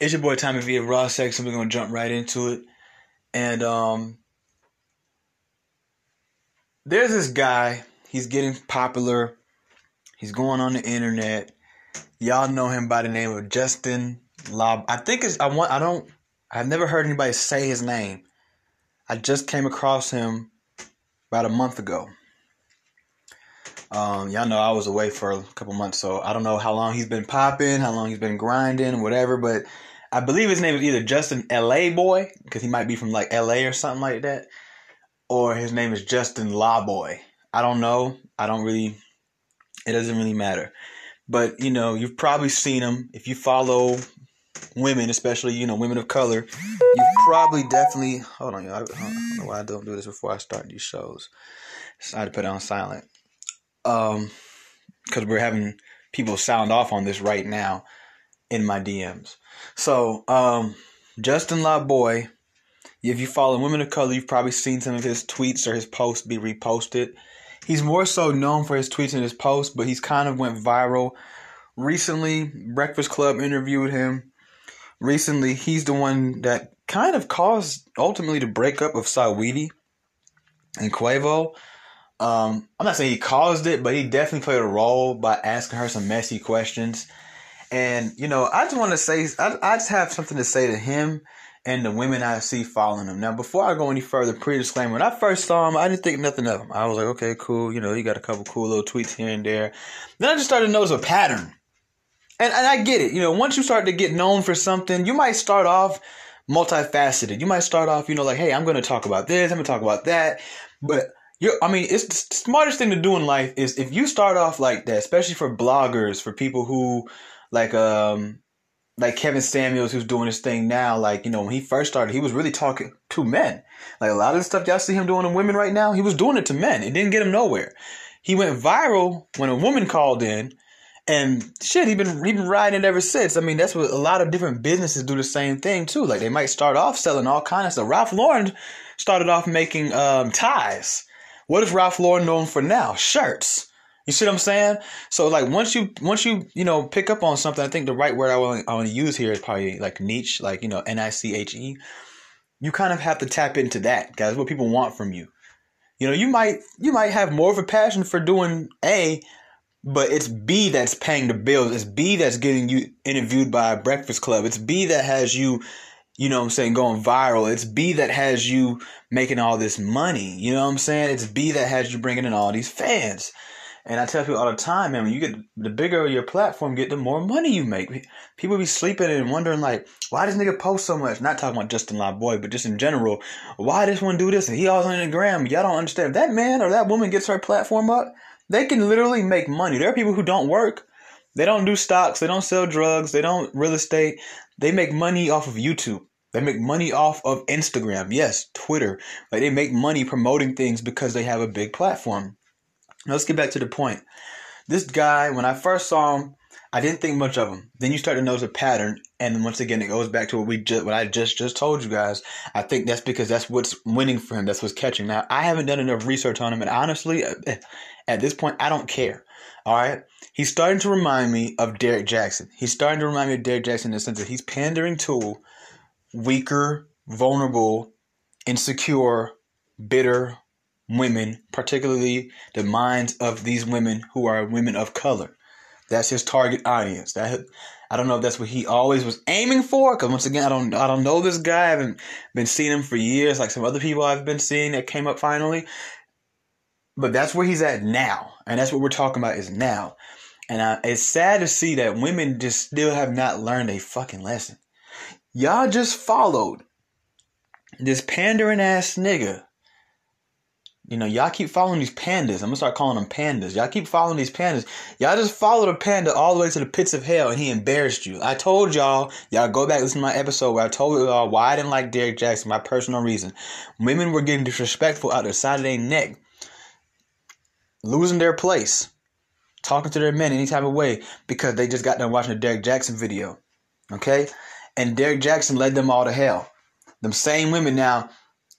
It's your boy Tommy V of Raw Sex, and we're gonna jump right into it. And um, there's this guy. He's getting popular. He's going on the internet. Y'all know him by the name of Justin Lob. I think it's I want. I don't. I've never heard anybody say his name. I just came across him about a month ago. Um, y'all know I was away for a couple months, so I don't know how long he's been popping, how long he's been grinding, whatever. But I believe his name is either Justin LA Boy, because he might be from like LA or something like that, or his name is Justin La Boy. I don't know. I don't really. It doesn't really matter. But you know, you've probably seen him if you follow women, especially you know women of color. You've probably definitely hold on. I, I don't know why I don't do this before I start these shows. So I had to put it on silent. Um, because we're having people sound off on this right now in my DMs. So, um, Justin LaBoy, if you follow women of color, you've probably seen some of his tweets or his posts be reposted. He's more so known for his tweets and his posts, but he's kind of went viral. Recently, Breakfast Club interviewed him. Recently, he's the one that kind of caused ultimately the breakup of Saweetie and Quavo. Um, I'm not saying he caused it, but he definitely played a role by asking her some messy questions. And you know, I just want to say, I, I just have something to say to him and the women I see following him. Now, before I go any further, pre-disclaimer: when I first saw him, I didn't think nothing of him. I was like, okay, cool. You know, he got a couple cool little tweets here and there. Then I just started to notice a pattern. And, and I get it. You know, once you start to get known for something, you might start off multifaceted. You might start off, you know, like, hey, I'm going to talk about this, I'm going to talk about that. But you're, I mean, it's the smartest thing to do in life is if you start off like that, especially for bloggers, for people who like, um, like Kevin Samuels, who's doing his thing now. Like, you know, when he first started, he was really talking to men. Like a lot of the stuff y'all see him doing to women right now, he was doing it to men. It didn't get him nowhere. He went viral when a woman called in and shit, he been he been riding it ever since. I mean, that's what a lot of different businesses do the same thing too. Like they might start off selling all kinds of stuff. Ralph Lauren started off making um, ties. What is Ralph Lauren known for now? Shirts. You see what I'm saying? So like once you once you you know pick up on something, I think the right word I want I want to use here is probably like niche, like you know N I C H E. You kind of have to tap into that, guys. What people want from you. You know, you might you might have more of a passion for doing A, but it's B that's paying the bills. It's B that's getting you interviewed by a Breakfast Club. It's B that has you, you know what I'm saying, going viral. It's B that has you making all this money. You know what I'm saying? It's B that has you bringing in all these fans. And I tell people all the time, man, when you get the bigger your platform get, the more money you make. People be sleeping and wondering like, why does nigga post so much? Not talking about Justin Boy, but just in general, why this one do this and he always on the gram? Y'all don't understand. If that man or that woman gets her platform up, they can literally make money. There are people who don't work. They don't do stocks. They don't sell drugs. They don't real estate. They make money off of YouTube. They make money off of Instagram. Yes, Twitter. Like they make money promoting things because they have a big platform. Now let's get back to the point. This guy, when I first saw him, I didn't think much of him. Then you start to notice a pattern, and once again, it goes back to what we just, what I just just told you guys. I think that's because that's what's winning for him. That's what's catching. Now, I haven't done enough research on him, and honestly, eh, eh, at this point, I don't care. All right, he's starting to remind me of Derrick Jaxn. He's starting to remind me of Derrick Jaxn in the sense that he's pandering to weaker, vulnerable, insecure, bitter women, particularly the minds of these women who are women of color. That's his target audience. That I don't know if that's what he always was aiming for. Because once again, I don't I don't know this guy. I haven't been seeing him for years, like some other people I've been seeing that came up finally. But that's where he's at now, and that's what we're talking about is now. And it's sad to see that women just still have not learned a fucking lesson. Y'all just followed this pandering ass nigga. You know, y'all keep following these pandas. I'm gonna start calling them pandas. Y'all keep following these pandas. Y'all just followed a panda all the way to the pits of hell and he embarrassed you. I told y'all, y'all go back listen to my episode where I told y'all why I didn't like Derrick Jaxn, my personal reason. Women were getting disrespectful out the side of their neck losing their place, talking to their men any type of way because they just got done watching a Derrick Jaxn video. Okay? And Derrick Jaxn led them all to hell. Them same women now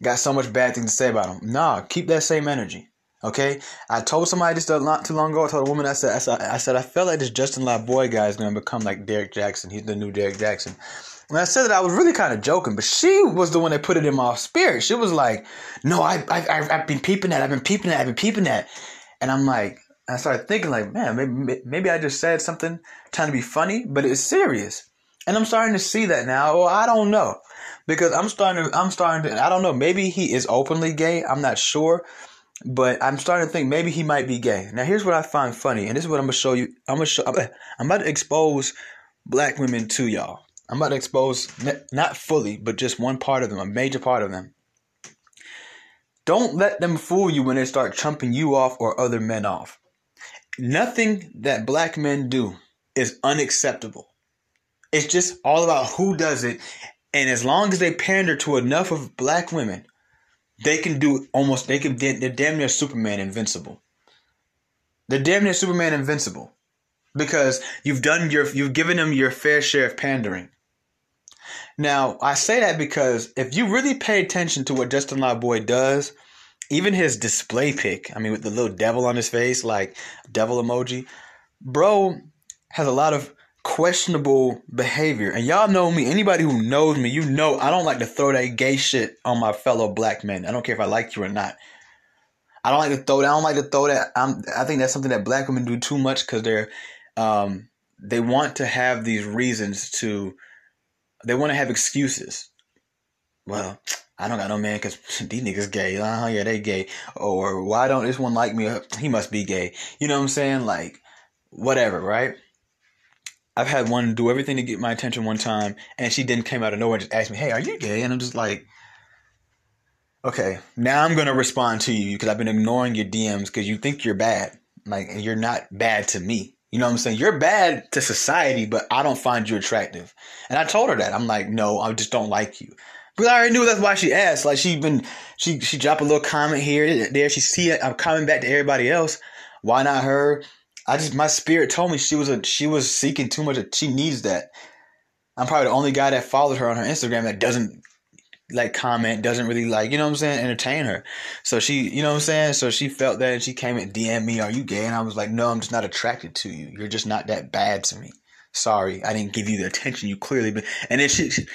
got so much bad things to say about him. Nah, keep that same energy. Okay, I told somebody this not too long ago. I told a woman I said I said I, said, I felt like this Justin LaBoy guy is going to become like Derrick Jaxn. He's the new Derrick Jaxn. When I said that, I was really kind of joking, but she was the one that put it in my spirit. She was like, "No, I, I, I have been peeping that. I've been peeping that. I've been peeping that," and I'm like, I started thinking like, man, maybe maybe I just said something trying to be funny, but it's serious, and I'm starting to see that now. Well, I don't know because I'm starting to I'm starting to I don't know. Maybe he is openly gay. I'm not sure but I'm starting to think maybe he might be gay. Now, here's what I find funny, and this is what I'm gonna show you. I'm gonna show. I'm about to expose black women to y'all. I'm about to expose not fully, but just one part of them, a major part of them. Don't let them fool you when they start chumping you off or other men off. Nothing that black men do is unacceptable. It's just all about who does it. And as long as they pander to enough of black women, they can do almost they can they're damn near Superman invincible. They're damn near Superman invincible because you've done your you've given them your fair share of pandering. Now I say that because if you really pay attention to what Justin LaBoy does, even his display pick, I mean with the little devil on his face, like devil emoji, bro has a lot of questionable behavior. And y'all know me, anybody who knows me, you know I don't like to throw that gay shit on my fellow black men. I don't care if I like you or not. I don't like to throw that. I don't like to throw that. I'm, I think that's something that black women do too much because they're, um, they want to have these reasons to, they want to have excuses. Well, I don't got no man because these niggas gay. Oh yeah, they gay. Or why don't this one like me? Uh, he must be gay. You know what I'm saying? Like, whatever, right? I've had one do everything to get my attention one time, and she then came out of nowhere and just asked me, "Hey, are you gay?" And I'm just like, "Okay, now I'm gonna respond to you because I've been ignoring your DMs because you think you're bad, like you're not bad to me. You know what I'm saying? You're bad to society, but I don't find you attractive." And I told her that. I'm like, "No, I just don't like you." But I already knew that's why she asked. Like she been, she she dropped a little comment here, there. She see it. I'm coming back to everybody else. Why not her? I just my spirit told me she was a she was seeking too much. She needs that. I'm probably the only guy that followed her on her Instagram that doesn't like comment, doesn't really like, you know what I'm saying, entertain her. So she, you know what I'm saying? So she felt that and she came and DM me, Are you gay? And I was like, No, I'm just not attracted to you. You're just not that bad to me. Sorry, I didn't give you the attention you clearly been and then she, she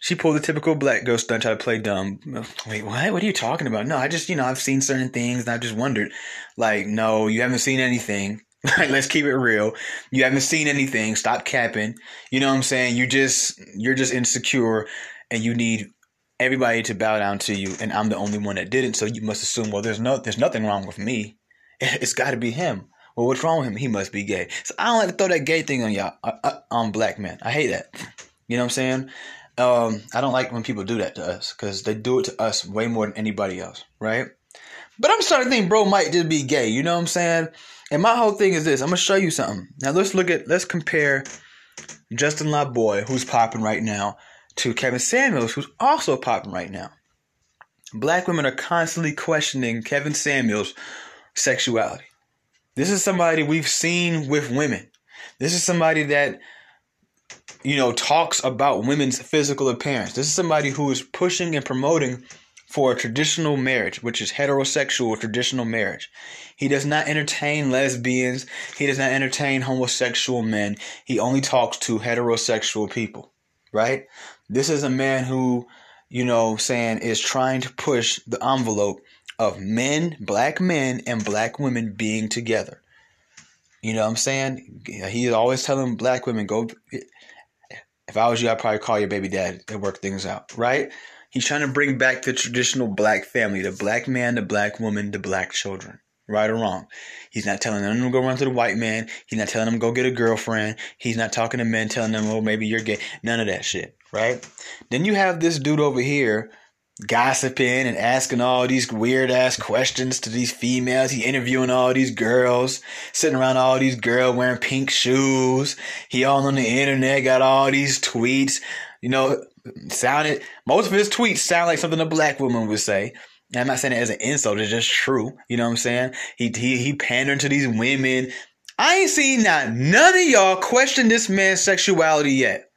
she pulled the typical black girl stunt, try to play dumb. Wait, what? What are you talking about? No, I just, you know, I've seen certain things and I just wondered. Like, no, you haven't seen anything. Like, let's keep it real. You haven't seen anything. Stop capping. You know what I'm saying? You just you're just insecure and you need everybody to bow down to you and I'm the only one that didn't, so you must assume, well, there's no there's nothing wrong with me. It's got to be him. Well, what's wrong with him? He must be gay. So I don't like to throw that gay thing on y'all uh, uh, on black men. I hate that. You know what I'm saying? Um, I don't like when people do that to us because they do it to us way more than anybody else, right? But I'm starting to think bro might just be gay. You know what I'm saying? And my whole thing is this. I'm gonna show you something. Now let's look at let's compare Justin LaBoy, who's popping right now, to Kevin Samuels, who's also popping right now. Black women are constantly questioning Kevin Samuels' sexuality. This is somebody we've seen with women. This is somebody that you know talks about women's physical appearance. This is somebody who is pushing and promoting for a traditional marriage, which is heterosexual traditional marriage. He does not entertain lesbians. He does not entertain homosexual men. He only talks to heterosexual people, right? This is a man who, you know, saying is trying to push the envelope of men, black men, and black women being together. You know what I'm saying? He's always telling black women, go. If I was you, I'd probably call your baby dad and work things out, right? He's trying to bring back the traditional black family, the black man, the black woman, the black children. Right or wrong. He's not telling them to go run to the white man. He's not telling them go get a girlfriend. He's not talking to men telling them, oh, maybe you're gay. None of that shit. Right? Then you have this dude over here gossiping and asking all these weird ass questions to these females. He interviewing all these girls, sitting around all these girls wearing pink shoes. He all on the internet, got all these tweets. You know, sounded most of his tweets sound like something a black woman would say. And I'm not saying it as an insult; it's just true. You know what I'm saying? He he he pandering to these women. I ain't seen not none of y'all question this man's sexuality yet.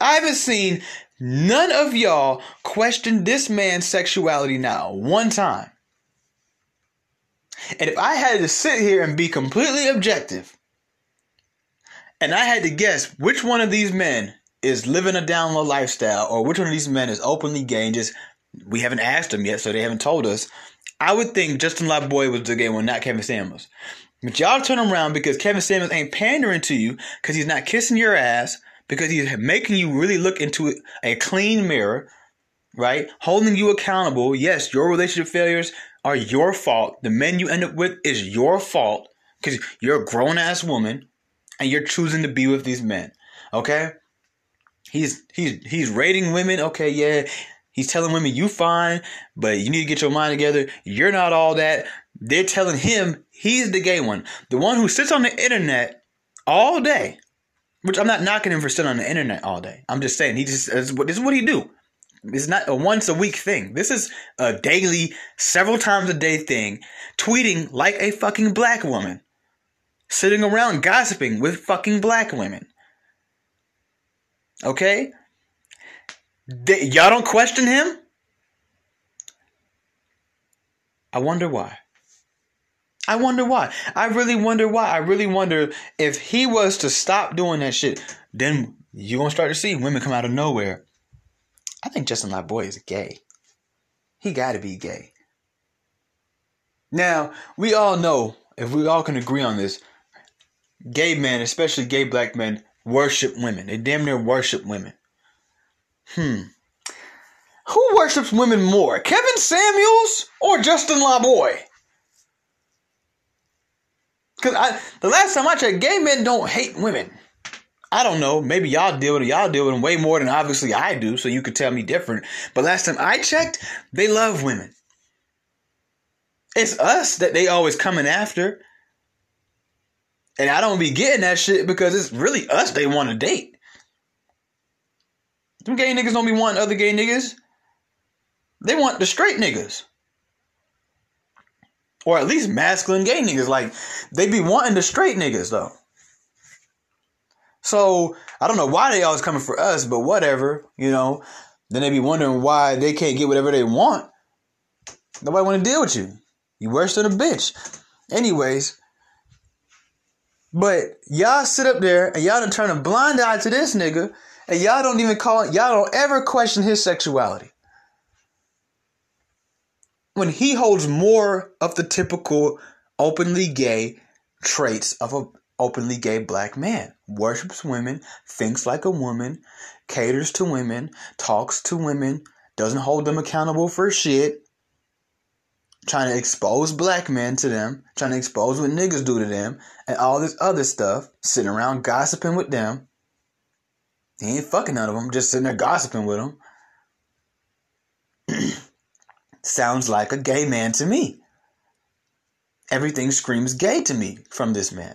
I haven't seen none of y'all question this man's sexuality now, one time. And if I had to sit here and be completely objective, and I had to guess which one of these men is living a down low lifestyle or which one of these men is openly gay and just we haven't asked them yet, so they haven't told us. I would think Justin LaBoy was the gay one, not Kevin Samuels. But y'all turn around because Kevin Samuels ain't pandering to you because he's not kissing your ass, because he's making you really look into a clean mirror, right? Holding you accountable. Yes, your relationship failures are your fault. The men you end up with is your fault because you're a grown ass woman and you're choosing to be with these men. Okay? He's he's he's rating women. Okay, yeah. He's telling women you fine, but you need to get your mind together. You're not all that. They're telling him he's the gay one, the one who sits on the internet all day. Which I'm not knocking him for sitting on the internet all day. I'm just saying he just this is what he do. It's not a once a week thing. This is a daily, several times a day thing. Tweeting like a fucking black woman, sitting around gossiping with fucking black women. Okay? They, y'all don't question him? I wonder why. I wonder why. I really wonder why. I really wonder if he was to stop doing that shit, then you're gonna start to see women come out of nowhere. I think Justin LaBoy is gay. He gotta be gay. Now, we all know, if we all can agree on this, gay men, especially gay black men, worship women. They damn near worship women. Hmm. Who worships women more, Kevin Samuels or Justin LaBoy? Because I, the last time I checked, gay men don't hate women. I don't know. Maybe y'all deal with it. Y'all deal with them way more than obviously I do, so you could tell me different. But last time I checked, they love women. It's us that they always coming after. And I don't be getting that shit because it's really us they want to date. Them gay niggas don't be wanting other gay niggas. They want the straight niggas. Or at least masculine gay niggas. Like, they be wanting the straight niggas, though. So, I don't know why they always coming for us, but whatever, you know. Then they be wondering why they can't get whatever they want. Nobody want to deal with you. You worse than a bitch. Anyways, but y'all sit up there and y'all done turn a blind eye to this nigga and y'all don't even call y'all don't ever question his sexuality. When he holds more of the typical openly gay traits of a openly gay black man, worships women, thinks like a woman, caters to women, talks to women, doesn't hold them accountable for shit, trying to expose black men to them, trying to expose what niggas do to them, and all this other stuff, sitting around gossiping with them. He ain't fucking none of them, just sitting there gossiping with them. Sounds like a gay man to me. Everything screams gay to me from this man.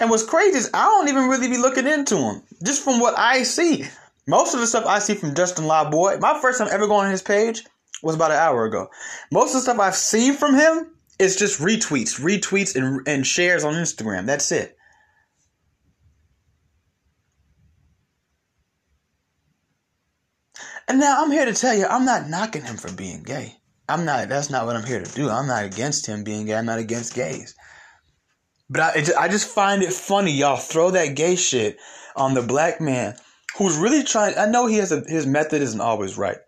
And what's crazy is I don't even really be looking into him. Just from what I see. Most of the stuff I see from Justin LaBoy, my first time ever going on his page was about an hour ago. Most of the stuff I've seen from him is just retweets, retweets, and, and shares on Instagram. That's it. And now I'm here to tell you, I'm not knocking him for being gay. I'm not. That's not what I'm here to do. I'm not against him being gay. I'm not against gays. But I, I just find it funny, y'all throw that gay shit on the black man who's really trying. I know he has a, his method isn't always right.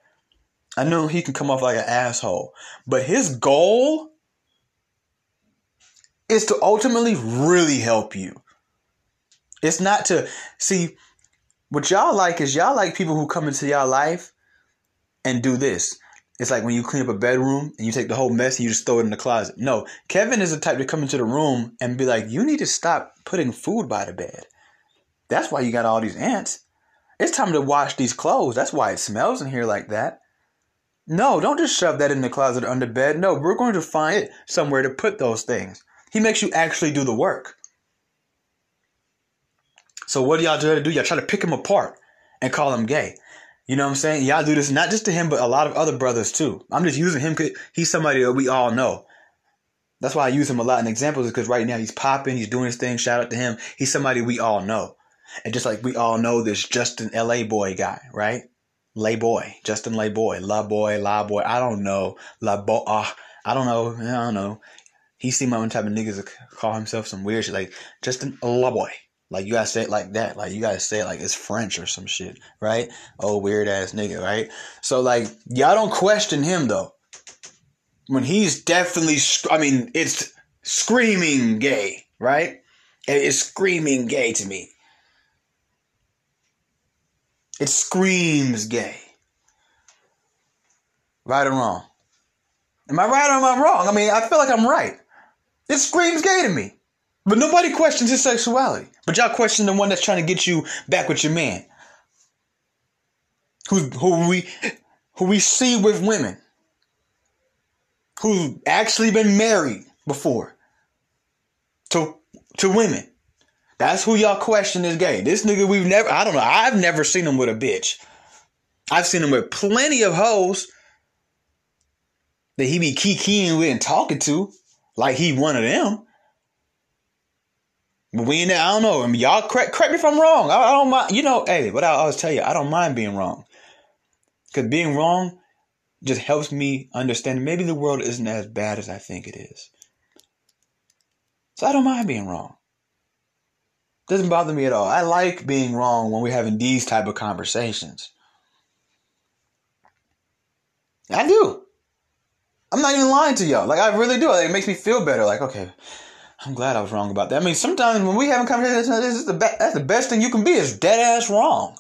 I know he can come off like an asshole, but his goal is to ultimately really help you. It's not to see what y'all like is y'all like people who come into y'all life and do this. It's like when you clean up a bedroom and you take the whole mess and you just throw it in the closet. No, Kevin is the type to come into the room and be like, you need to stop putting food by the bed. That's why you got all these ants. It's time to wash these clothes. That's why it smells in here like that. No, don't just shove that in the closet under bed. No, we're going to find somewhere to put those things. He makes you actually do the work. So what do y'all try to do? Y'all try to pick him apart and call him gay. You know what I'm saying? Y'all do this not just to him, but a lot of other brothers too. I'm just using him because he's somebody that we all know. That's why I use him a lot in examples because right now he's popping, he's doing his thing. Shout out to him. He's somebody we all know. And just like we all know this Justin LA boy guy, right? Lay boy, Justin Lay boy, La boy, La boy. I don't know, La boy. Uh, I don't know. I don't know. He seemed my own type of niggas call himself some weird shit like Justin La boy. Like you gotta say it like that. Like you gotta say it like it's French or some shit, right? Oh, weird ass nigga, right? So like y'all don't question him though. When he's definitely, I mean, it's screaming gay, right? It's screaming gay to me. It screams gay. Right or wrong? Am I right or am I wrong? I mean, I feel like I'm right. It screams gay to me. But nobody questions his sexuality. But y'all question the one that's trying to get you back with your man. Who who we who we see with women. Who's actually been married before. To to women. That's who y'all question is gay. This nigga we've never I don't know. I've never seen him with a bitch. I've seen him with plenty of hoes that he be kikiing with and talking to. Like he one of them. But we ain't I don't know. I mean, y'all correct, correct me if I'm wrong. I, I don't mind. You know, hey, what I always tell you, I don't mind being wrong. Because being wrong just helps me understand maybe the world isn't as bad as I think it is. So I don't mind being wrong. Doesn't bother me at all. I like being wrong when we're having these type of conversations. I do. I'm not even lying to y'all. Like I really do. Like, it makes me feel better. Like okay, I'm glad I was wrong about that. I mean, sometimes when we having conversations, this is the be- that's the best thing you can be is dead ass wrong.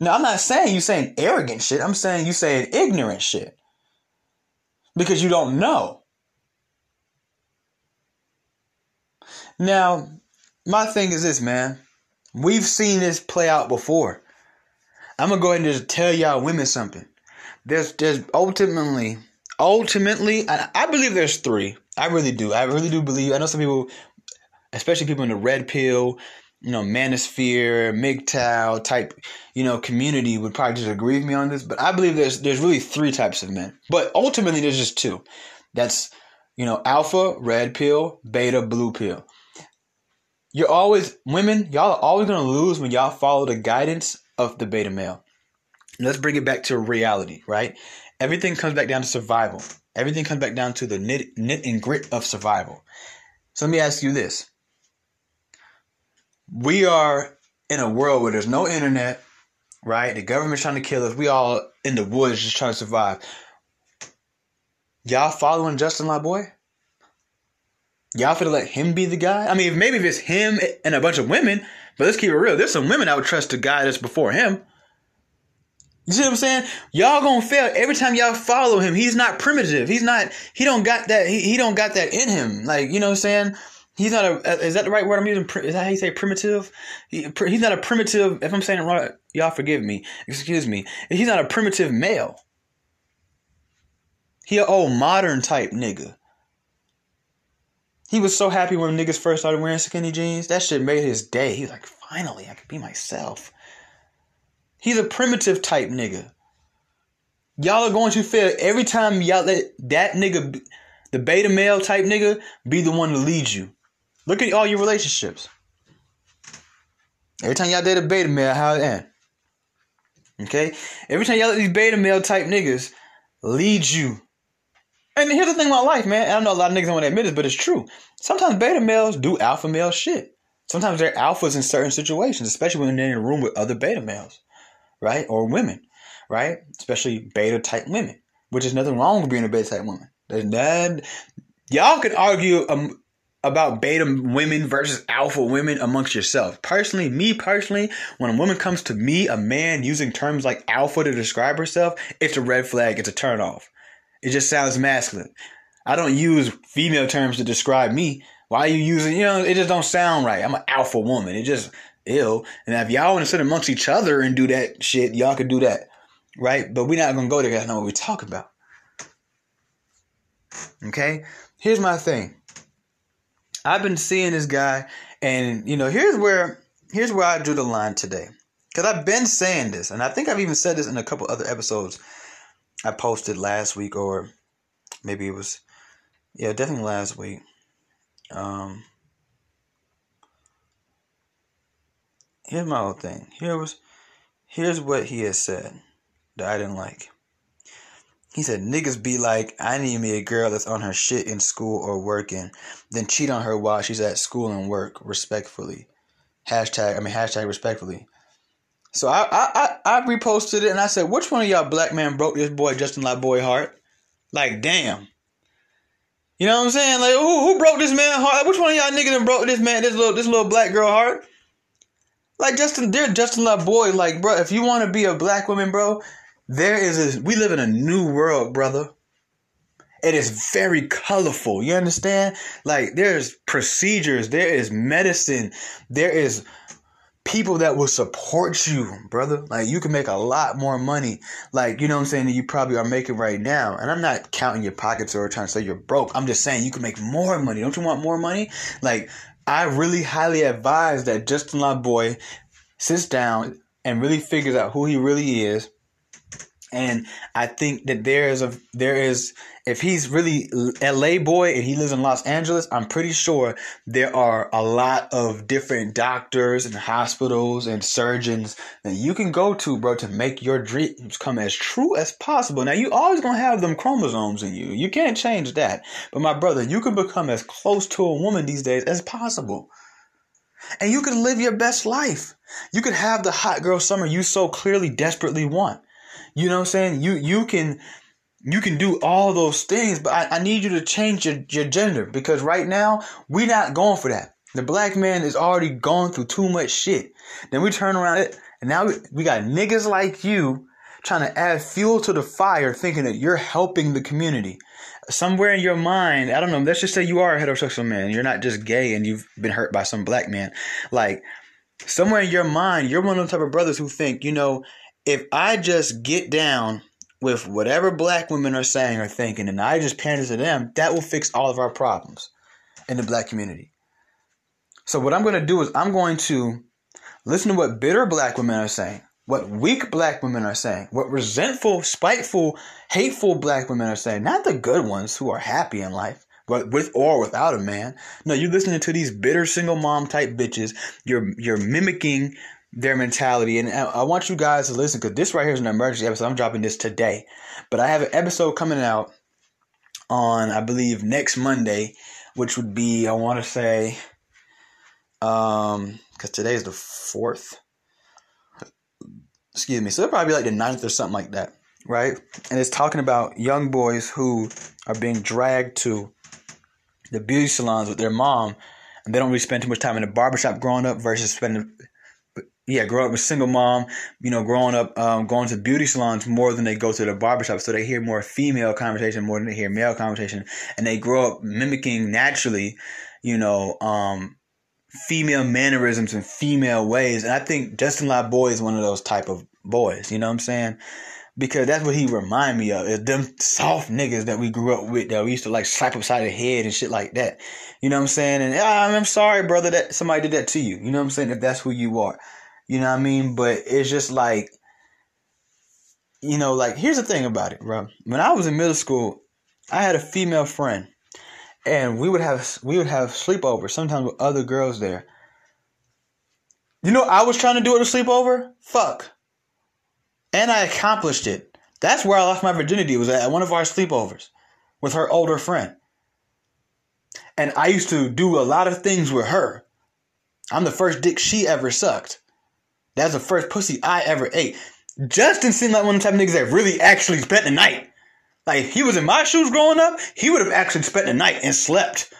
Now I'm not saying you saying arrogant shit. I'm saying you saying ignorant shit because you don't know. Now, my thing is this, man. We've seen this play out before. I'm gonna go ahead and just tell y'all women something. There's there's ultimately ultimately I, I believe there's three. I really do. I really do believe I know some people especially people in the red pill, you know, manosphere, MGTOW type, you know, community would probably disagree with me on this, but I believe there's there's really three types of men. But ultimately there's just two. That's you know, alpha, red pill, beta, blue pill you're always women y'all are always to lose when y'all follow the guidance of the beta male let's bring it back to reality right everything comes back down to survival everything comes back down to the knit, knit and grit of survival so let me ask you this we are in a world where there's no internet right the government's trying to kill us we all in the woods just trying to survive y'all following justin boy? Y'all finna let him be the guy? I mean, maybe if it's him and a bunch of women, but let's keep it real. There's some women I would trust to guide us before him. You see what I'm saying? Y'all gonna fail every time y'all follow him. He's not primitive. He's not. He don't got that. He, he don't got that in him. Like you know what I'm saying? He's not a. Is that the right word I'm using? Is that how you say primitive? He, he's not a primitive. If I'm saying it wrong, y'all forgive me. Excuse me. He's not a primitive male. He a old modern type nigga. He was so happy when niggas first started wearing skinny jeans. That shit made his day. He was like, finally, I could be myself. He's a primitive type nigga. Y'all are going to fail every time y'all let that nigga, the beta male type nigga, be the one to lead you. Look at all your relationships. Every time y'all date a beta male, how it end? Okay? Every time y'all let these beta male type niggas lead you and here's the thing about life, man. I know a lot of niggas don't want to admit it, but it's true. Sometimes beta males do alpha male shit. Sometimes they're alphas in certain situations, especially when they're in a room with other beta males, right? Or women, right? Especially beta type women, which is nothing wrong with being a beta type woman. That, y'all can argue um, about beta women versus alpha women amongst yourself. Personally, me personally, when a woman comes to me, a man using terms like alpha to describe herself, it's a red flag. It's a turn off. It just sounds masculine. I don't use female terms to describe me. Why are you using, you know, it just don't sound right. I'm an alpha woman. It just ill. And if y'all want to sit amongst each other and do that shit, y'all could do that. Right? But we're not gonna go there I know what we talk about. Okay? Here's my thing. I've been seeing this guy, and you know, here's where here's where I drew the line today. Because I've been saying this, and I think I've even said this in a couple other episodes I posted last week, or maybe it was, yeah, definitely last week. Um, here's my whole thing. Here was here's what he has said that I didn't like. He said, niggas be like, I need me a girl that's on her shit in school or working, then cheat on her while she's at school and work, respectfully. Hashtag, I mean, hashtag respectfully. So I, I, I, I reposted it and I said, which one of y'all black man broke this boy Justin LaBoy heart? Like, damn. You know what I'm saying? Like, who, who broke this man heart? Which one of y'all niggas broke this man, this little, this little black girl heart? Like Justin, dear Justin Love boy. like, bro, if you want to be a black woman, bro, there is a, we live in a new world, brother. It is very colorful. You understand? Like there's procedures, there is medicine, there is people that will support you, brother. Like you can make a lot more money, like you know what I'm saying, that you probably are making right now. And I'm not counting your pockets or trying to say you're broke. I'm just saying you can make more money. Don't you want more money? Like I really highly advise that Justin LaBoy sits down and really figures out who he really is and I think that there is a there is if he's really LA boy and he lives in Los Angeles, I'm pretty sure there are a lot of different doctors and hospitals and surgeons that you can go to, bro, to make your dreams come as true as possible. Now you always gonna have them chromosomes in you. You can't change that. But my brother, you can become as close to a woman these days as possible. And you can live your best life. You could have the hot girl summer you so clearly desperately want. You know what I'm saying? You you can you can do all those things, but I, I need you to change your, your gender because right now we're not going for that. The black man is already going through too much shit. Then we turn around it and now we, we got niggas like you trying to add fuel to the fire thinking that you're helping the community. Somewhere in your mind, I don't know, let's just say you are a heterosexual man. You're not just gay and you've been hurt by some black man. Like, somewhere in your mind, you're one of those type of brothers who think, you know, if I just get down with whatever black women are saying or thinking and I just pander to them, that will fix all of our problems in the black community. So what I'm going to do is I'm going to listen to what bitter black women are saying, what weak black women are saying, what resentful, spiteful, hateful black women are saying, not the good ones who are happy in life, but with or without a man. No, you're listening to these bitter single mom type bitches. You're you're mimicking their mentality. And I want you guys to listen because this right here is an emergency episode. I'm dropping this today, but I have an episode coming out on I believe next Monday, which would be I want to say, um, because today is the fourth. Excuse me. So it'll probably be like the ninth or something like that, right? And it's talking about young boys who are being dragged to the beauty salons with their mom and they don't really spend too much time in the barbershop growing up versus spending yeah, grow up with a single mom, you know, growing up, um, going to beauty salons more than they go to the barbershop. So they hear more female conversation more than they hear male conversation. And they grow up mimicking naturally, you know, um, female mannerisms and female ways. And I think Justin LaBoy is one of those type of boys, you know what I'm saying? Because that's what he remind me of. Is them soft niggas that we grew up with that we used to like slap upside the head and shit like that. You know what I'm saying? And ah, I'm sorry, brother, that somebody did that to you. You know what I'm saying? If that's who you are. You know what I mean? But it's just like, you know, like here's the thing about it, bro. When I was in middle school, I had a female friend, and we would have we would have sleepovers sometimes with other girls there. You know, I was trying to do it a sleepover. Fuck, and I accomplished it. That's where I lost my virginity. Was at one of our sleepovers with her older friend, and I used to do a lot of things with her. I'm the first dick she ever sucked. That's the first pussy I ever ate. Justin seemed like one of the type of niggas that really actually spent the night. Like, if he was in my shoes growing up, he would have actually spent the night and slept.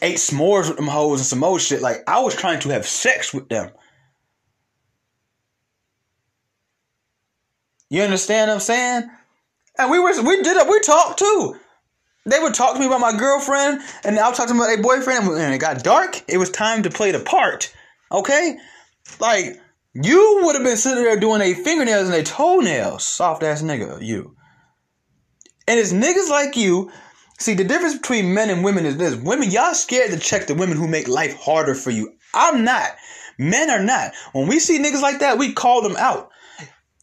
Ate s'mores with them hoes and some old shit. Like, I was trying to have sex with them. You understand what I'm saying? And we were we did it. We talked too. They would talk to me about my girlfriend, and I would talk to them about their boyfriend. And it got dark. It was time to play the part. Okay, like, you would have been sitting there doing a fingernails and a toenails, soft ass nigga, you. And it's niggas like you. See, the difference between men and women is this women, y'all scared to check the women who make life harder for you. I'm not. Men are not. When we see niggas like that, we call them out.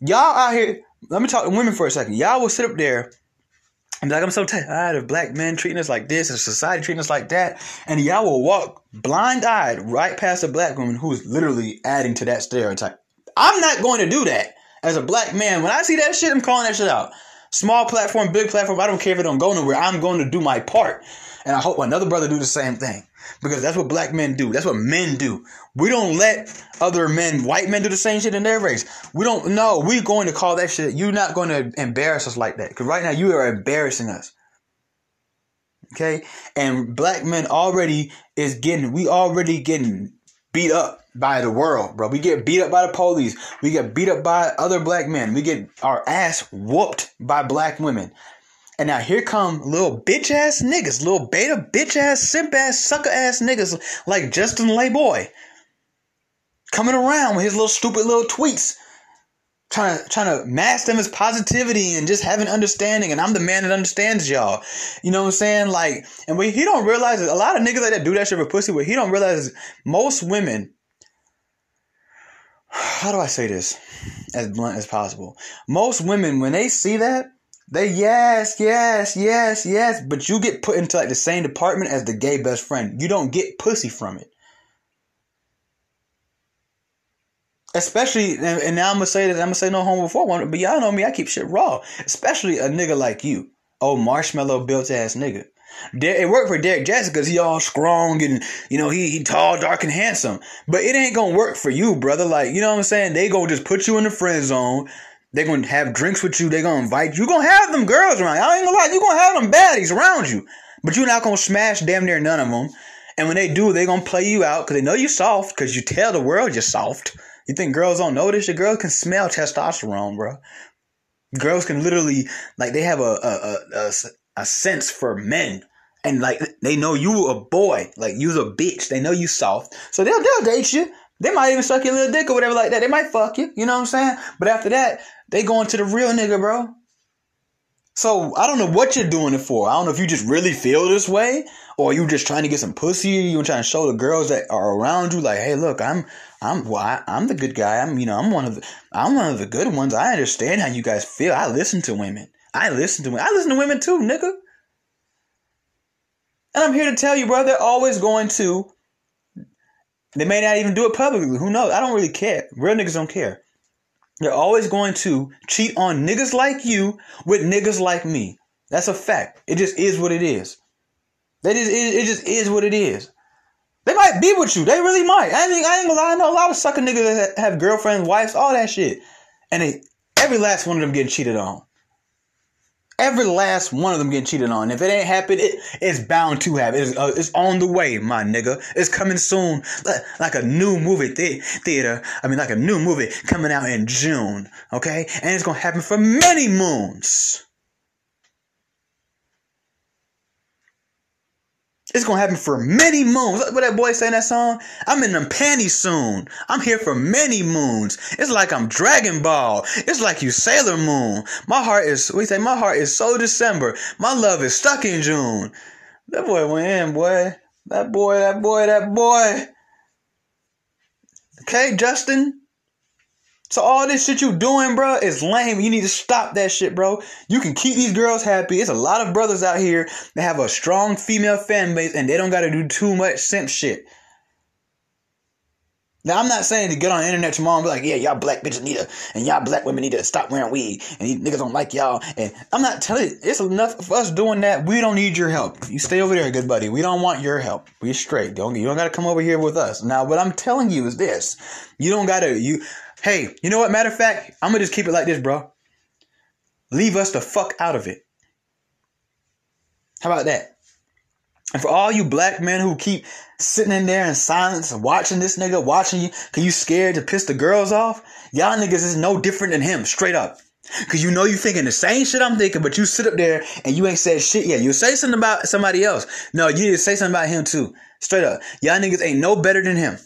Y'all out here, let me talk to women for a second. Y'all will sit up there I'm like, I'm so tired of black men treating us like this and society treating us like that. And y'all will walk blind eyed right past a black woman who's literally adding to that stereotype. I'm not going to do that as a black man. When I see that shit, I'm calling that shit out. Small platform, big platform, I don't care if it don't go nowhere. I'm going to do my part. And I hope another brother do the same thing. Because that's what black men do. That's what men do. We don't let other men, white men, do the same shit in their race. We don't know. We're going to call that shit. You're not going to embarrass us like that. Because right now you are embarrassing us. Okay? And black men already is getting, we already getting beat up by the world, bro. We get beat up by the police. We get beat up by other black men. We get our ass whooped by black women. And now here come little bitch ass niggas, little beta bitch ass, simp ass, sucker ass niggas like Justin Layboy coming around with his little stupid little tweets, trying to trying to mask them as positivity and just having understanding. And I'm the man that understands y'all. You know what I'm saying? Like, and he don't realize is a lot of niggas like that do that shit for pussy. What he don't realize most women. How do I say this as blunt as possible? Most women, when they see that, they yes, yes, yes, yes, but you get put into like the same department as the gay best friend. You don't get pussy from it. Especially, and, now I'm gonna say that I'm gonna say no homo before one, but y'all know me, I keep shit raw. Especially a nigga like you, oh marshmallow built ass nigga. It worked for Derrick Jaxn because he all strong and you know he he tall, dark, and handsome. But it ain't gonna work for you, brother. Like you know what I'm saying? They gonna just put you in the friend zone they're gonna have drinks with you. They're gonna invite you. You're gonna have them girls around. You. I ain't gonna lie. You're gonna have them baddies around you. But you're not gonna smash damn near none of them. And when they do, they're gonna play you out because they know you're soft. Because you tell the world you're soft. You think girls don't notice? The girls can smell testosterone, bro. Girls can literally like they have a a, a, a sense for men and like they know you a boy, like you's a bitch. They know you soft, so they'll they'll date you. They might even suck your little dick or whatever like that. They might fuck you, you know what I'm saying? But after that, they going to the real nigga, bro. So I don't know what you're doing it for. I don't know if you just really feel this way, or you just trying to get some pussy. You trying to show the girls that are around you, like, hey, look, I'm, I'm, well, I, am the good guy. I'm, you know, I'm one of the, I'm one of the good ones. I understand how you guys feel. I listen to women. I listen to women. I listen to women too, nigga. And I'm here to tell you, bro, they're always going to they may not even do it publicly. Who knows? I don't really care. Real niggas don't care. They're always going to cheat on niggas like you with niggas like me. That's a fact. It just is what it is. That is, it, it just is what it is. They might be with you. They really might. I ain't, I ain't gonna lie. I know a lot of sucker niggas that have girlfriends, wives, all that shit. And they, every last one of them getting cheated on. Every last one of them getting cheated on. If it ain't happened, it, it's bound to happen. It's, uh, it's on the way, my nigga. It's coming soon. Like, a new movie th- theater. I mean, like a new movie coming out in June. Okay? And it's gonna happen for many moons. It's gonna happen for many moons. Look what that boy saying that song? I'm in them panties soon. I'm here for many moons. It's like I'm Dragon Ball. It's like you Sailor Moon. My heart is we say my heart is so December. My love is stuck in June. That boy went in, boy. That boy, that boy, that boy. Okay, Justin. So all this shit you doing, bro, is lame. You need to stop that shit, bro. You can keep these girls happy. It's a lot of brothers out here that have a strong female fan base and they don't got to do too much simp shit. Now I'm not saying to get on the internet tomorrow and be like, yeah, y'all black bitches need to, and y'all black women need to stop wearing weed, and these niggas don't like y'all. And I'm not telling you, it's enough of us doing that. We don't need your help. You stay over there, good buddy. We don't want your help. We straight. Don't you don't gotta come over here with us. Now, what I'm telling you is this: you don't gotta you Hey, you know what? Matter of fact, I'm gonna just keep it like this, bro. Leave us the fuck out of it. How about that? And for all you black men who keep sitting in there in silence watching this nigga, watching you, cause you scared to piss the girls off, y'all niggas is no different than him, straight up. Cause you know you thinking the same shit I'm thinking, but you sit up there and you ain't said shit yet. You say something about somebody else. No, you need to say something about him too. Straight up. Y'all niggas ain't no better than him.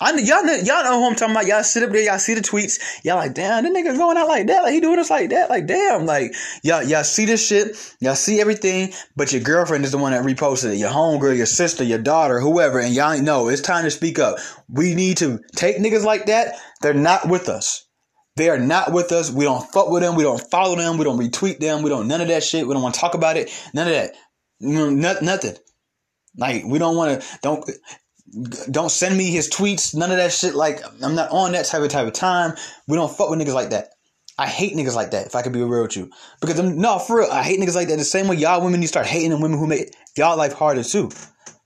I y'all know, y'all know who I'm talking about. Y'all sit up there, y'all see the tweets. Y'all like, damn, that nigga going out like that. Like he doing this like that. Like damn, like y'all y'all see this shit. Y'all see everything, but your girlfriend is the one that reposted it. Your homegirl, your sister, your daughter, whoever, and y'all know it's time to speak up. We need to take niggas like that. They're not with us. They are not with us. We don't fuck with them. We don't follow them. We don't retweet them. We don't none of that shit. We don't want to talk about it. None of that. No, Nothing. Like we don't want to. Don't don't send me his tweets. None of that shit. Like I'm not on that type of type of time. We don't fuck with niggas like that. I hate niggas like that. If I could be real with you, because I'm, no, for real, I hate niggas like that. The same way y'all women, you start hating the women who make y'all life harder too.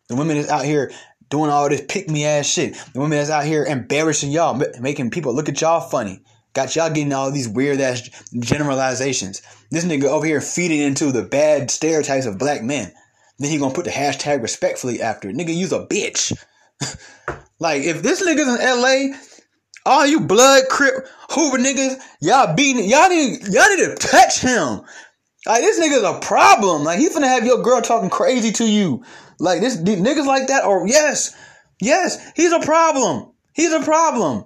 The women is out here doing all this pick me ass shit. The women that's out here embarrassing y'all, making people look at y'all funny. Got y'all getting all these weird ass generalizations. This nigga over here feeding into the bad stereotypes of black men. Then he gonna put the hashtag respectfully after it. Nigga, use a bitch. Like, if this nigga's in LA, all you blood crip Hoover niggas, y'all beating y'all need y'all need to touch him. Like this nigga's a problem. Like he finna have your girl talking crazy to you. Like this niggas like that, or yes, yes, he's a problem. He's a problem.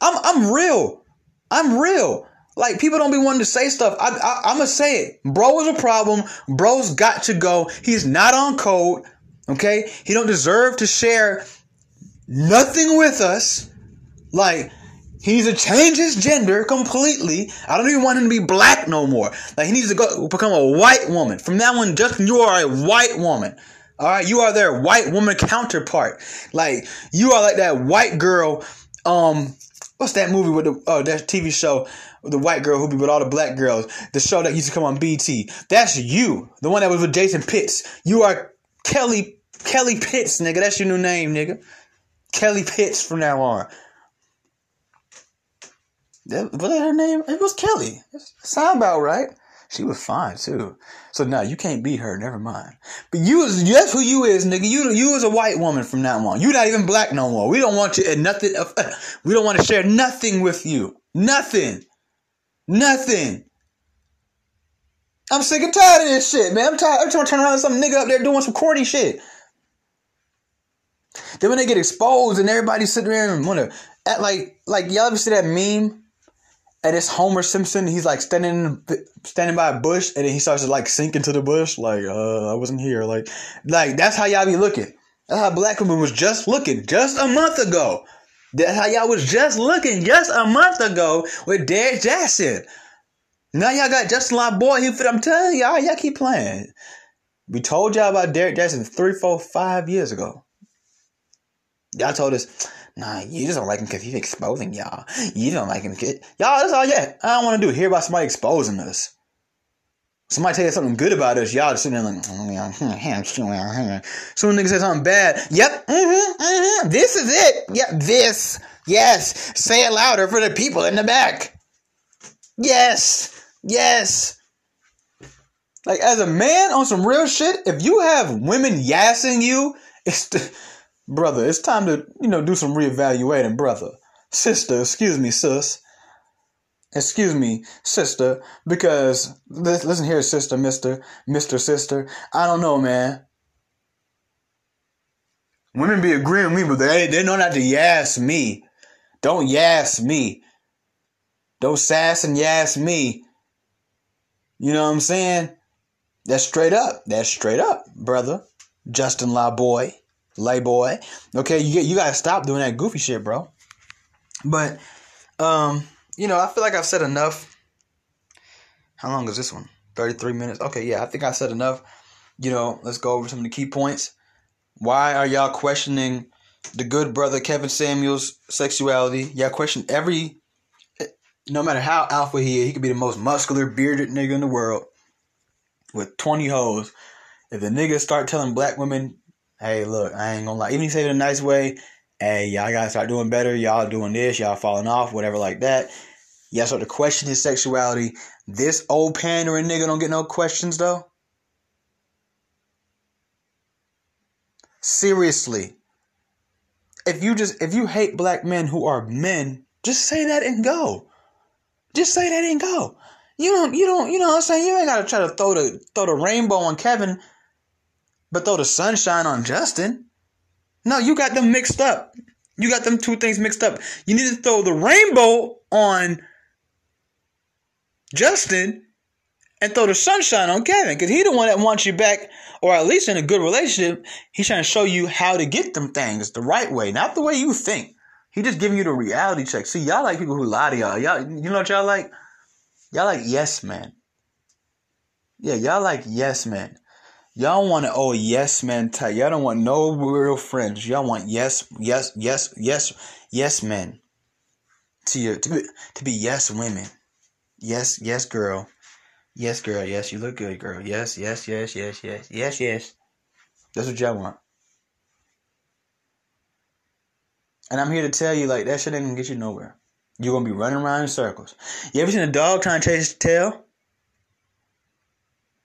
I'm I'm real. I'm real. Like people don't be wanting to say stuff. I, I, gonna say it. Bro is a problem. Bro's got to go. He's not on code. Okay, he don't deserve to share nothing with us. Like he needs to change his gender completely. I don't even want him to be black no more. Like he needs to go become a white woman. From now on, Justin, you are a white woman. All right, you are their white woman counterpart. Like you are like that white girl. Um, what's that movie with the oh that TV show the white girl who be with all the black girls? The show that used to come on BT. That's you, the one that was with Jason Pitts. You are Kelly Kelly Pitts, nigga. That's your new name, nigga. Kelly Pitts from now on. That, was that her name? It was Kelly. Sound about right. She was fine too. So now you can't beat her. Never mind. But you is that's who you is, nigga. You you is a white woman from now on. You not even black no more. We don't want you and nothing. Uh, we don't want to share nothing with you. Nothing. Nothing. I'm sick and tired of this shit, man. I'm tired. I'm trying to turn around some nigga up there doing some corny shit. Then when they get exposed and everybody sitting there and wanna like like y'all ever see that meme and it's Homer Simpson. He's like standing standing by a bush, and then he starts to like sink into the bush. Like, uh, I wasn't here. Like, like that's how y'all be looking. That's how Black woman was just looking just a month ago. That's how y'all was just looking just a month ago with Derrick Jaxn. Now y'all got Justin LaBoy. He, I'm telling y'all, y'all keep playing. We told y'all about Derrick Jaxn three, four, five years ago. Y'all told us Nah, you just don't like him because he's exposing y'all. You don't like him. Y'all, that's all yeah. I don't want to do. Hear about somebody exposing us. Somebody tell you something good about us, y'all just sitting there like, oh, yeah, soon nigga say something bad. Yep, mm-hmm, mm-hmm, this is it. Yep, this. Yes. Say it louder for the people in the back. Yes. Yes. Like as a man on some real shit, if you have women yassing you, it's the, brother, it's time to, you know, do some reevaluating, brother. Sister, excuse me, sis. Excuse me, sister, because listen here, sister, mister, mister, sister. I don't know, man. Women be agreeing with me, but they, they know not to yass me. Don't yass me. Don't sass and yass me. You know what I'm saying? That's straight up. That's straight up, brother. Justin LaBoy lay boy. Okay, you you gotta stop doing that goofy shit, bro. But um, you know, I feel like I've said enough. How long is this one? 33 minutes. Okay, yeah, I think I said enough. You know, let's go over some of the key points. Why are y'all questioning the good brother Kevin Samuels' sexuality? Y'all question every no matter how alpha he is, he could be the most muscular, bearded nigga in the world with 20 hoes. If the niggas start telling black women hey, look, I ain't gonna lie. Even if you say it in a nice way, hey, y'all gotta start doing better. Y'all doing this, y'all falling off, whatever like that. Y'all start to question his sexuality. This old pandering nigga don't get no questions though. Seriously. If you just if you hate black men who are men, just say that and go. Just say that and go. You don't you don't you know what I'm saying? You ain't gotta try to throw the throw the rainbow on Kevin but throw the sunshine on Justin. No, you got them mixed up. You got them two things mixed up. You need to throw the rainbow on Justin and throw the sunshine on Kevin because he the one that wants you back, or at least in a good relationship. He's trying to show you how to get them things the right way, not the way you think. He just giving you the reality check. See, y'all like people who lie to y'all. Y'all, you know what y'all like? Y'all like yes man. Yeah, y'all like yes man. Y'all want to oh yes man type. Y'all don't want no real friends. Y'all want yes, yes, yes, yes, yes men. To your to be, to be yes women. Yes, yes girl. Yes girl. Yes, you look good, girl. Yes, yes, yes, yes, yes, yes, yes. That's what y'all want. And I'm here to tell you, like, that shit ain't gonna get you nowhere. You're gonna be running around in circles. You ever seen a dog trying to chase its tail?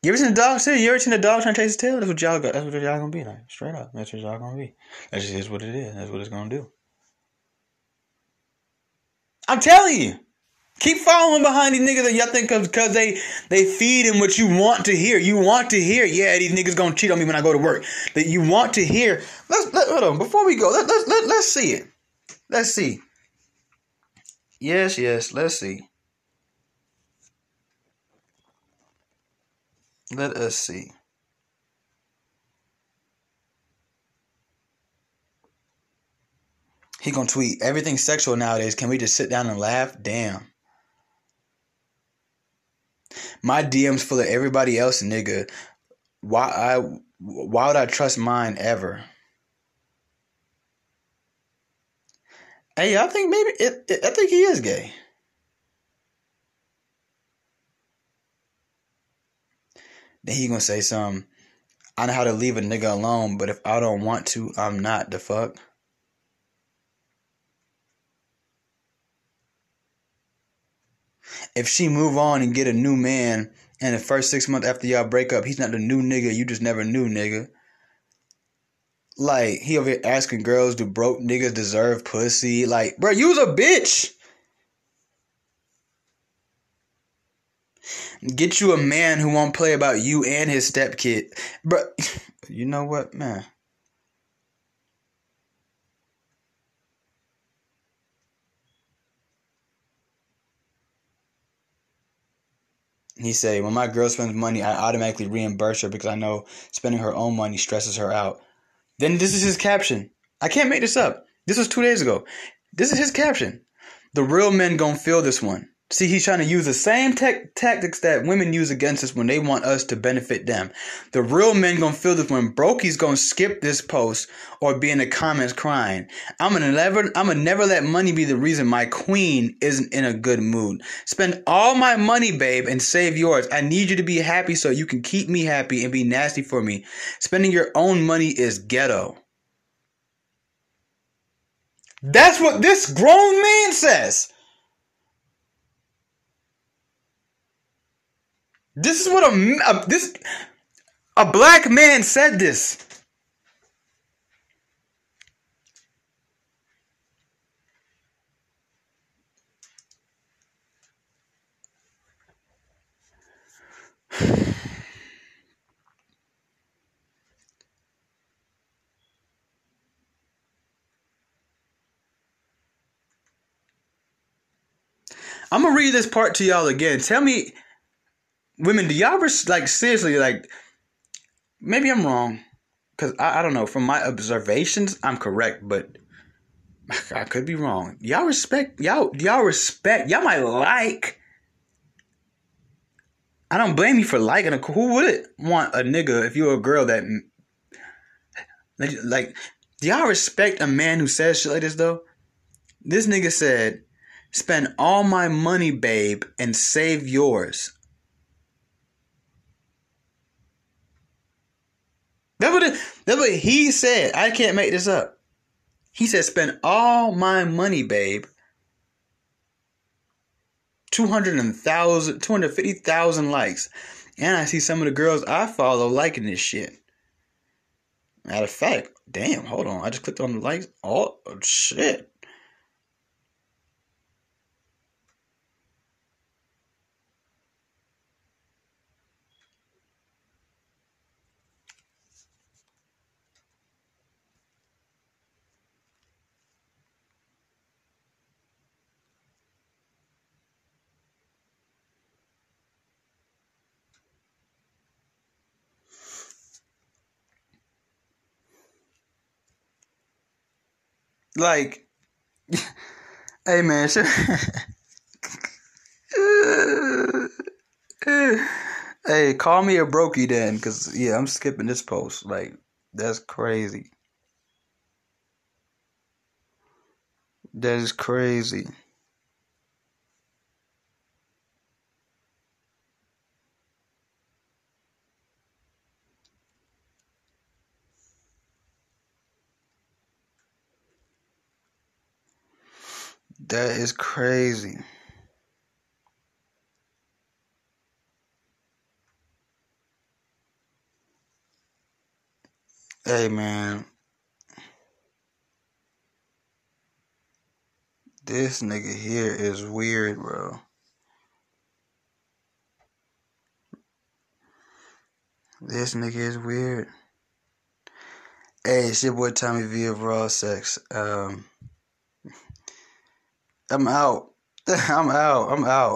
You ever seen a dog too? You ever seen a dog trying to chase his tail? That's what y'all got. That's what y'all gonna be like. Straight up. That's what y'all gonna be. That just what it is. That's what it's gonna do. I'm telling you. Keep following behind these niggas that y'all think because they they feed in what you want to hear. You want to hear, yeah, these niggas gonna cheat on me when I go to work. That you want to hear. Let's let, hold on before we go. Let, let, let, let's see it. Let's see. Yes, yes. Let's see. Let us see. He gonna tweet everything sexual nowadays. Can we just sit down and laugh? Damn. My DM's full of everybody else, nigga. Why I why would I trust mine ever? Hey, I think maybe it, it, I think he is gay. Then he gonna say some. I know how to leave a nigga alone, but if I don't want to, I'm not. The fuck. If she move on and get a new man, and the first six months after y'all break up, he's not the new nigga you just never knew, nigga. Like he over here asking girls, do broke niggas deserve pussy? Like, bro, you's a bitch. Get you a man who won't play about you and his stepkid. Bro, you know what, man? He say, when my girl spends money, I automatically reimburse her because I know spending her own money stresses her out. Then this is his caption. I can't make this up. This was two days ago. This is his caption. The real men gonna feel this one. See, he's trying to use the same tactics that women use against us when they want us to benefit them. The real men gonna feel this when Brokey's gonna skip this post or be in the comments crying. I'm gonna never, I'm gonna never let money be the reason my queen isn't in a good mood. Spend all my money, babe, and save yours. I need you to be happy so you can keep me happy and be nasty for me. Spending your own money is ghetto. That's what this grown man says. This is what a, a this a black man said this. I'm gonna read this part to y'all again. Tell me women, do y'all res- like seriously like? Maybe I'm wrong, cause I, I don't know. From my observations, I'm correct, but I could be wrong. Y'all respect y'all. Y'all respect. Y'all might like. I don't blame you for liking a. Who would want a nigga if you're a girl that like? Do y'all respect a man who says shit like this though? This nigga said, "Spend all my money, babe, and save yours." That's what, it, that's what he said. I can't make this up. He said, spend all my money, babe. 200,000, 250,000 likes. And I see some of the girls I follow liking this shit. Matter of fact, damn, hold on. I just clicked on the likes. Oh, shit. Like hey man, hey, call me a brokey then, cause yeah, I'm skipping this post. Like that's crazy. That is crazy. That is crazy. Hey man. This nigga here is weird, bro. This nigga is weird. Hey, it's your boy Tommy V of Raw Sex. Um, I'm out. I'm out. I'm out.